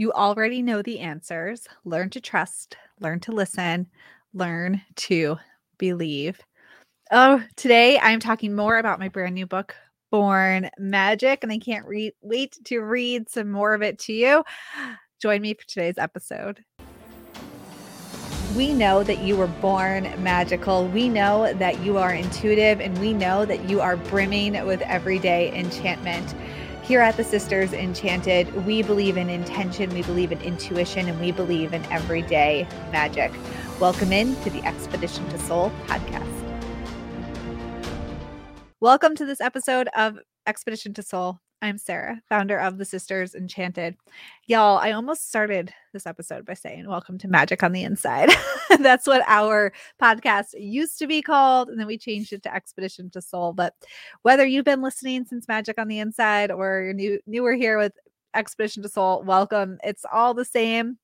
You already know the answers. Learn to trust, learn to listen, learn to believe. Oh, today I'm talking more about my brand new book, Born Magic, and I can't re- wait to read some more of it to you. Join me for today's episode. We know that you were born magical. We know that you are intuitive, and we know that you are brimming with everyday enchantment. Here at the Sisters Enchanted, we believe in intention, we believe in intuition, and we believe in everyday magic. Welcome in to the Expedition to Soul podcast. Welcome to this episode of Expedition to Soul. I'm Sarah, founder of the Sisters Enchanted. Y'all, I almost started this episode by saying, Welcome to Magic on the Inside. That's what our podcast used to be called. And then we changed it to Expedition to Soul. But whether you've been listening since Magic on the Inside or you're new, newer here with Expedition to Soul, welcome. It's all the same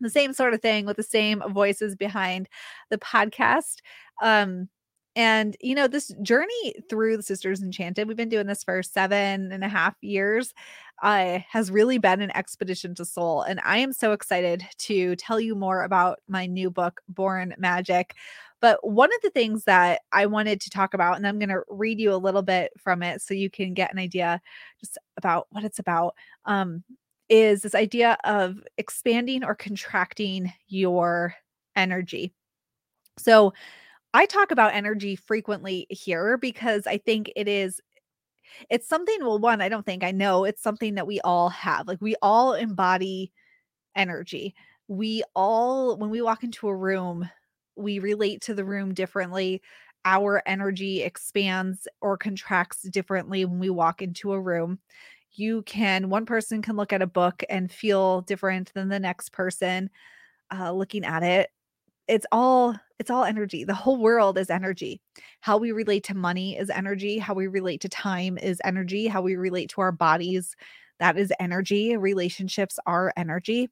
the same sort of thing with the same voices behind the podcast. Um, and, you know, this journey through the Sisters Enchanted, we've been doing this for seven and a half years, uh, has really been an expedition to soul. And I am so excited to tell you more about my new book, Born Magic. But one of the things that I wanted to talk about, and I'm going to read you a little bit from it so you can get an idea just about what it's about, um, is this idea of expanding or contracting your energy. So, I talk about energy frequently here because I think it is it's something well one I don't think I know it's something that we all have. Like we all embody energy. We all when we walk into a room, we relate to the room differently. Our energy expands or contracts differently when we walk into a room. You can one person can look at a book and feel different than the next person uh, looking at it it's all it's all energy. The whole world is energy. How we relate to money is energy. How we relate to time is energy. How we relate to our bodies, that is energy. Relationships are energy.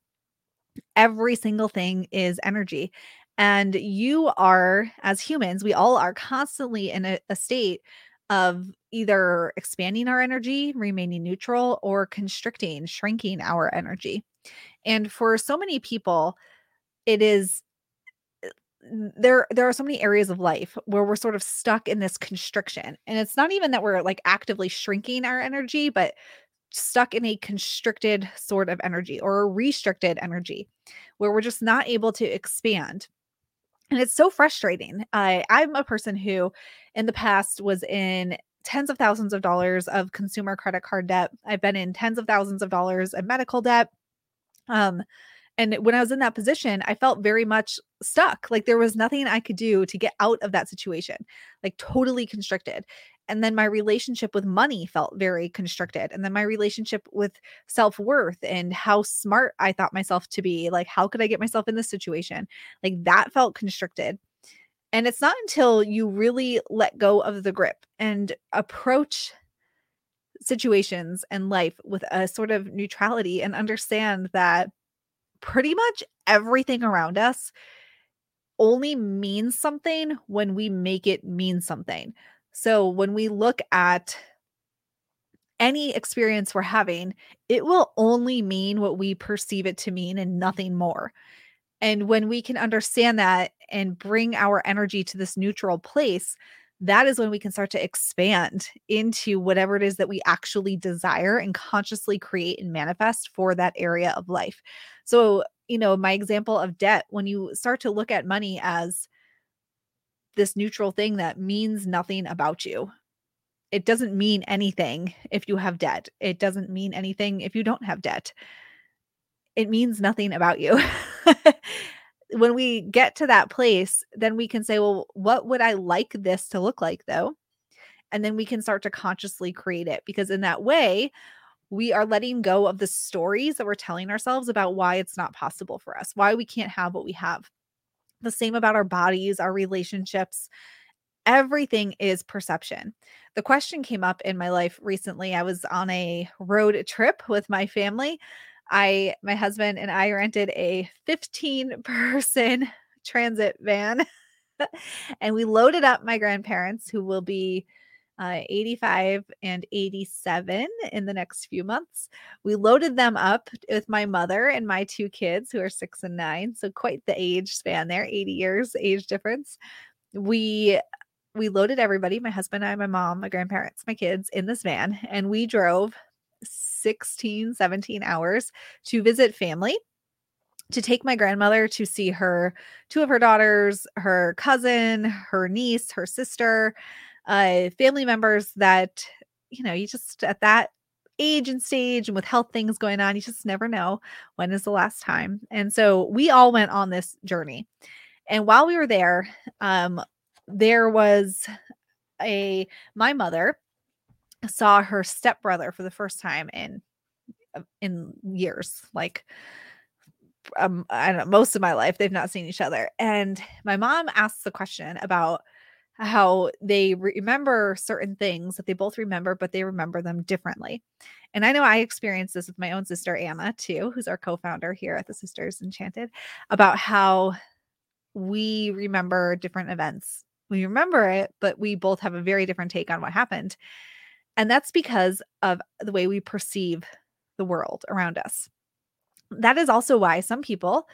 Every single thing is energy. And you are, as humans, we all are constantly in a, a state of either expanding our energy, remaining neutral, or constricting, shrinking our energy. And for so many people, it is there there are so many areas of life where we're sort of stuck in this constriction and it's not even that we're like actively shrinking our energy but stuck in a constricted sort of energy or a restricted energy where we're just not able to expand and it's so frustrating. I i'm a person who in the past was in tens of thousands of dollars of consumer credit card debt. I've been in tens of thousands of dollars of medical debt. Um and when I was in that position, I felt very much stuck. Like there was nothing I could do to get out of that situation, like totally constricted. And then my relationship with money felt very constricted. And then my relationship with self worth and how smart I thought myself to be like, how could I get myself in this situation? Like that felt constricted. And it's not until you really let go of the grip and approach situations and life with a sort of neutrality and understand that pretty much everything around us only means something when we make it mean something. So when we look at any experience we're having, it will only mean what we perceive it to mean and nothing more. And when we can understand that and bring our energy to this neutral place, that is when we can start to expand into whatever it is that we actually desire and consciously create and manifest for that area of life. So, you know, my example of debt, when you start to look at money as this neutral thing that means nothing about you, it doesn't mean anything if you have debt. It doesn't mean anything if you don't have debt. It means nothing about you. when we get to that place, then we can say, well, what would I like this to look like though? And then we can start to consciously create it because in that way, we are letting go of the stories that we're telling ourselves about why it's not possible for us, why we can't have what we have. The same about our bodies, our relationships. Everything is perception. The question came up in my life recently. I was on a road trip with my family I my husband and I rented a 15 person transit van and we loaded up my grandparents who will be uh, 85 and 87 in the next few months. We loaded them up with my mother and my two kids, who are six and nine. So, quite the age span there 80 years age difference. We we loaded everybody my husband and I, my mom, my grandparents, my kids in this van, and we drove 16, 17 hours to visit family to take my grandmother to see her two of her daughters, her cousin, her niece, her sister, uh, family members that, you know, you just at that age and stage and with health things going on, you just never know when is the last time. And so we all went on this journey. And while we were there, um, there was a my mother saw her stepbrother for the first time in uh, in years like um, I don't know, most of my life they've not seen each other. And my mom asks the question about how they remember certain things that they both remember, but they remember them differently. And I know I experienced this with my own sister Anna too, who's our co-founder here at the Sisters Enchanted, about how we remember different events. We remember it, but we both have a very different take on what happened. And that's because of the way we perceive the world around us that is also why some people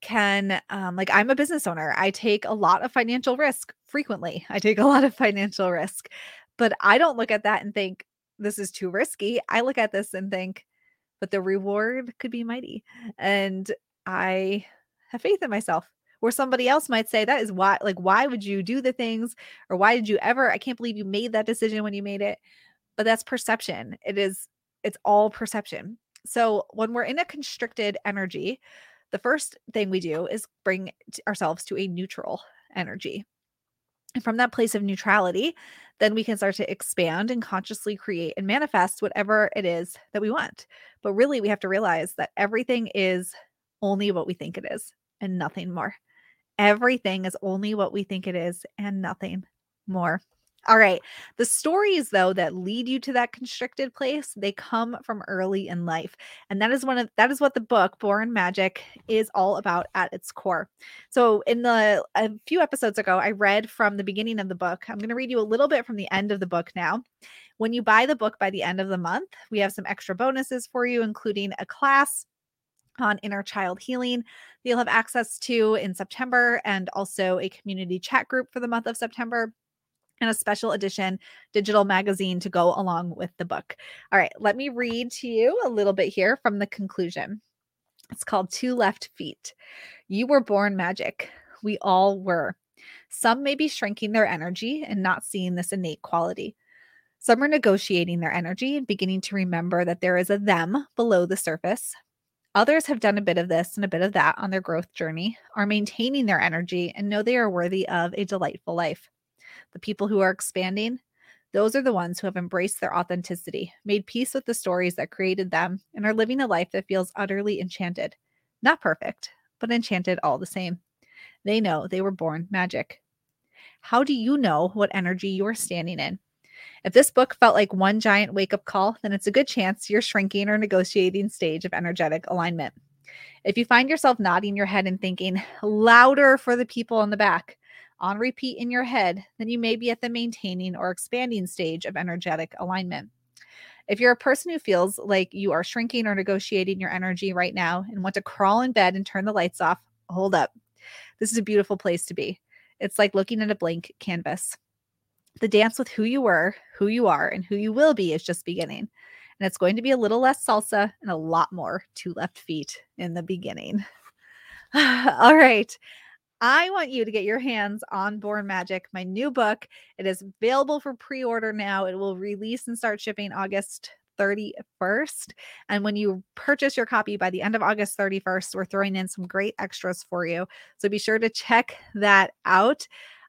can um, like i'm a business owner i take a lot of financial risk frequently i take a lot of financial risk but i don't look at that and think this is too risky i look at this and think but the reward could be mighty and i have faith in myself where somebody else might say that is why like why would you do the things? or why did you ever i can't believe you made that decision when you made it but that's perception it is it's all perception. So when we're in a constricted energy, the first thing we do is bring ourselves to a neutral energy. And from that place of neutrality, then we can start to expand and consciously create and manifest whatever it is that we want. But really, we have to realize that everything is only what we think it is and nothing more. Everything is only what we think it is and nothing more. All right. The stories though that lead you to that constricted place, they come from early in life. And that is one of that is what the book Born Magic is all about at its core. So in the a few episodes ago, I read from the beginning of the book. I'm going to read you a little bit from the end of the book now. When you buy the book by the end of the month, we have some extra bonuses for you including a class on inner child healing that you'll have access to in September and also a community chat group for the month of September and a special edition digital magazine to go along with the book. All right, let me read to you a little bit here from the conclusion. It's called Two Left Feet. You were born magic. We all were. Some may be shrinking their energy and not seeing this innate quality. Some are negotiating their energy and beginning to remember that there is a them below the surface. Others have done a bit of this and a bit of that on their growth journey, are maintaining their energy, and know they are worthy of a delightful life the people who are expanding, those are the ones who have embraced their authenticity, made peace with the stories that created them, and are living a life that feels utterly enchanted. Not perfect, but enchanted all the same. They know they were born magic. How do you know what energy you are standing in? If this book felt like one giant wake up call, then it's a good chance you're shrinking or negotiating stage of energetic alignment. If you find yourself nodding your head and thinking, louder for the people in the back, on repeat in your head, then you may be at the maintaining or expanding stage of energetic alignment. If you're a person who feels like you are shrinking or negotiating your energy right now and want to crawl in bed and turn the lights off, hold up. This is a beautiful place to be. It's like looking at a blank canvas. The dance with who you were, who you are, and who you will be is just beginning. And it's going to be a little less salsa and a lot more two left feet in the beginning. All right. I want you to get your hands on Born Magic, my new book. It is available for pre order now. It will release and start shipping August 31st. And when you purchase your copy by the end of August 31st, we're throwing in some great extras for you. So be sure to check that out.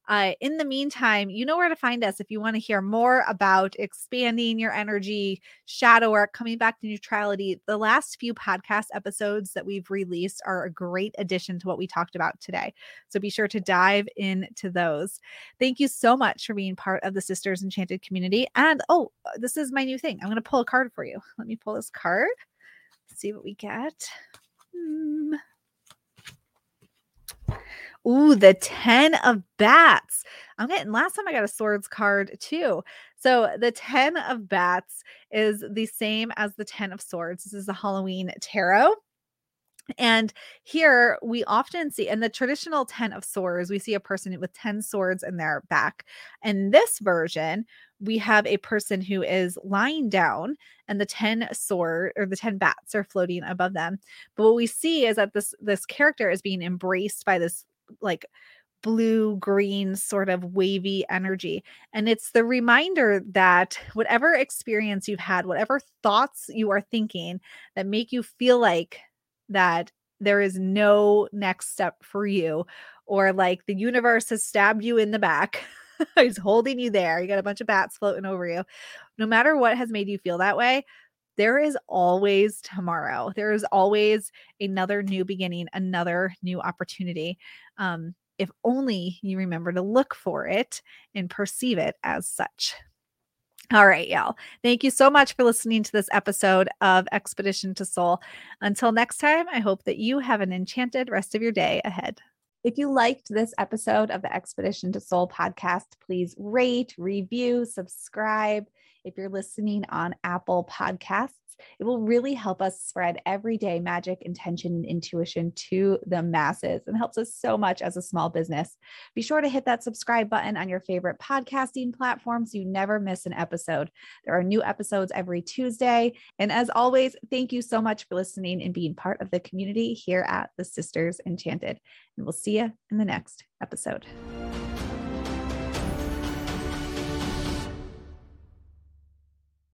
Uh, in the meantime, you know where to find us if you want to hear more about expanding your energy, shadow work, coming back to neutrality. The last few podcast episodes that we've released are a great addition to what we talked about today. So be sure to dive into those. Thank you so much for being part of the Sisters Enchanted community. And oh, uh, this is my new thing. I'm going to pull a card for you. Let me pull this card, see what we get. Hmm. Ooh, the 10 of bats. I'm getting last time I got a swords card too. So the 10 of bats is the same as the 10 of swords. This is the Halloween tarot. And here we often see in the traditional 10 of swords, we see a person with 10 swords in their back. In this version, we have a person who is lying down and the 10 sword or the 10 bats are floating above them. But what we see is that this this character is being embraced by this like blue green sort of wavy energy. And it's the reminder that whatever experience you've had, whatever thoughts you are thinking that make you feel like that there is no next step for you, or like the universe has stabbed you in the back. He's holding you there. You got a bunch of bats floating over you. No matter what has made you feel that way, there is always tomorrow. There is always another new beginning, another new opportunity. Um, if only you remember to look for it and perceive it as such. All right, y'all. Thank you so much for listening to this episode of Expedition to Soul. Until next time, I hope that you have an enchanted rest of your day ahead. If you liked this episode of the Expedition to Soul podcast, please rate, review, subscribe. If you're listening on Apple Podcasts, it will really help us spread everyday magic, intention, and intuition to the masses and helps us so much as a small business. Be sure to hit that subscribe button on your favorite podcasting platform so you never miss an episode. There are new episodes every Tuesday. And as always, thank you so much for listening and being part of the community here at the Sisters Enchanted. And we'll see you in the next episode.